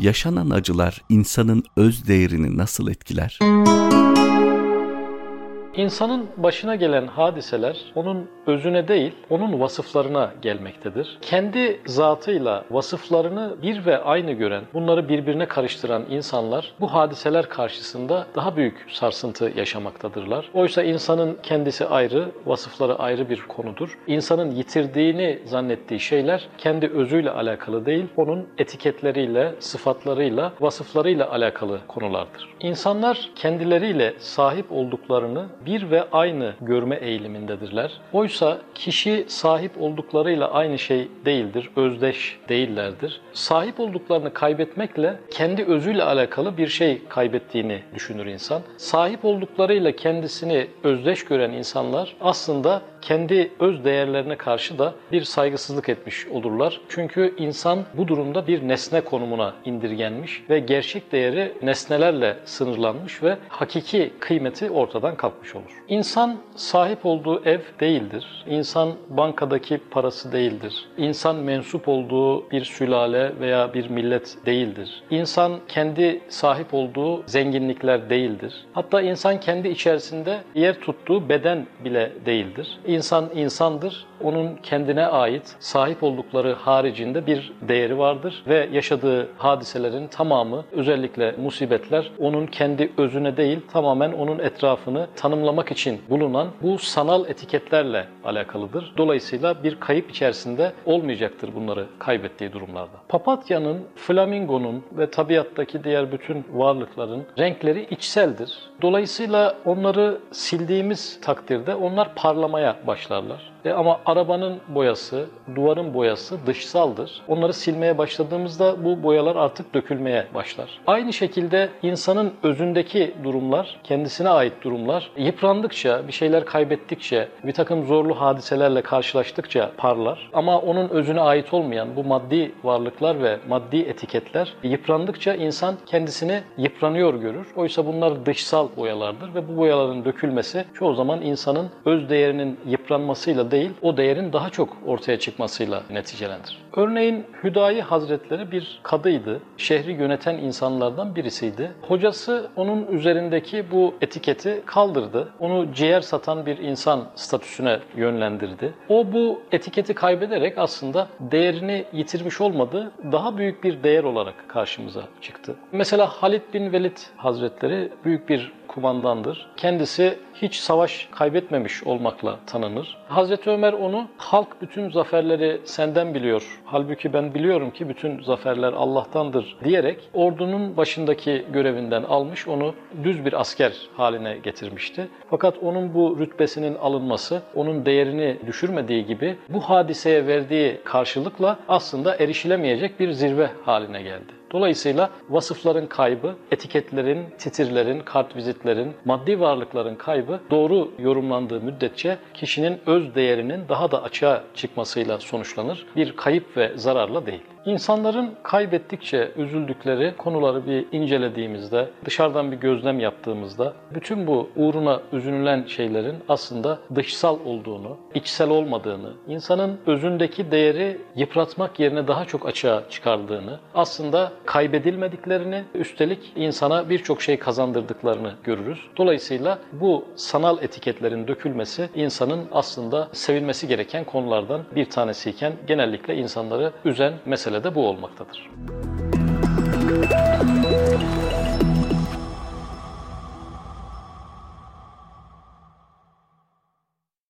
yaşanan acılar insanın öz değerini nasıl etkiler? İnsanın başına gelen hadiseler onun özüne değil, onun vasıflarına gelmektedir. Kendi zatıyla vasıflarını bir ve aynı gören, bunları birbirine karıştıran insanlar bu hadiseler karşısında daha büyük sarsıntı yaşamaktadırlar. Oysa insanın kendisi ayrı, vasıfları ayrı bir konudur. İnsanın yitirdiğini zannettiği şeyler kendi özüyle alakalı değil, onun etiketleriyle, sıfatlarıyla, vasıflarıyla alakalı konulardır. İnsanlar kendileriyle sahip olduklarını bir ve aynı görme eğilimindedirler. Oysa kişi sahip olduklarıyla aynı şey değildir, özdeş değillerdir. Sahip olduklarını kaybetmekle kendi özüyle alakalı bir şey kaybettiğini düşünür insan. Sahip olduklarıyla kendisini özdeş gören insanlar aslında kendi öz değerlerine karşı da bir saygısızlık etmiş olurlar. Çünkü insan bu durumda bir nesne konumuna indirgenmiş ve gerçek değeri nesnelerle sınırlanmış ve hakiki kıymeti ortadan kalkmış olur. İnsan sahip olduğu ev değildir. İnsan bankadaki parası değildir. İnsan mensup olduğu bir sülale veya bir millet değildir. İnsan kendi sahip olduğu zenginlikler değildir. Hatta insan kendi içerisinde yer tuttuğu beden bile değildir. İnsan insandır. Onun kendine ait sahip oldukları haricinde bir değeri vardır ve yaşadığı hadiselerin tamamı özellikle musibetler onun kendi özüne değil tamamen onun etrafını tanımlamak için bulunan bu sanal etiketlerle alakalıdır. Dolayısıyla bir kayıp içerisinde olmayacaktır bunları kaybettiği durumlarda. Papatya'nın, flamingonun ve tabiattaki diğer bütün varlıkların renkleri içseldir. Dolayısıyla onları sildiğimiz takdirde onlar parlamaya başlarlar. E ama arabanın boyası, duvarın boyası dışsaldır. Onları silmeye başladığımızda bu boyalar artık dökülmeye başlar. Aynı şekilde insanın özündeki durumlar, kendisine ait durumlar yıprandıkça, bir şeyler kaybettikçe, bir takım zorlu hadiselerle karşılaştıkça parlar. Ama onun özüne ait olmayan bu maddi varlıklar ve maddi etiketler yıprandıkça insan kendisini yıpranıyor görür. Oysa bunlar dışsal boyalardır ve bu boyaların dökülmesi çoğu zaman insanın öz değerinin yıpranmasıyla değil, o değerin daha çok ortaya çıkmasıyla neticelendir. Örneğin Hüdayi Hazretleri bir kadıydı. Şehri yöneten insanlardan birisiydi. Hocası onun üzerindeki bu etiketi kaldırdı. Onu ciğer satan bir insan statüsüne yönlendirdi. O bu etiketi kaybederek aslında değerini yitirmiş olmadı, daha büyük bir değer olarak karşımıza çıktı. Mesela Halid bin Velid Hazretleri büyük bir kumandandır. Kendisi hiç savaş kaybetmemiş olmakla tanınır. Hazreti Ömer onu halk bütün zaferleri senden biliyor. Halbuki ben biliyorum ki bütün zaferler Allah'tandır diyerek ordunun başındaki görevinden almış onu düz bir asker haline getirmişti. Fakat onun bu rütbesinin alınması onun değerini düşürmediği gibi bu hadiseye verdiği karşılıkla aslında erişilemeyecek bir zirve haline geldi. Dolayısıyla vasıfların kaybı, etiketlerin, titirlerin, kartvizitlerin, maddi varlıkların kaybı doğru yorumlandığı müddetçe kişinin öz değerinin daha da açığa çıkmasıyla sonuçlanır. Bir kayıp ve zararla değil. İnsanların kaybettikçe üzüldükleri konuları bir incelediğimizde, dışarıdan bir gözlem yaptığımızda bütün bu uğruna üzünülen şeylerin aslında dışsal olduğunu, içsel olmadığını, insanın özündeki değeri yıpratmak yerine daha çok açığa çıkardığını, aslında kaybedilmediklerini, üstelik insana birçok şey kazandırdıklarını görürüz. Dolayısıyla bu sanal etiketlerin dökülmesi insanın aslında sevilmesi gereken konulardan bir tanesiyken genellikle insanları üzen mesele de bu olmaktadır.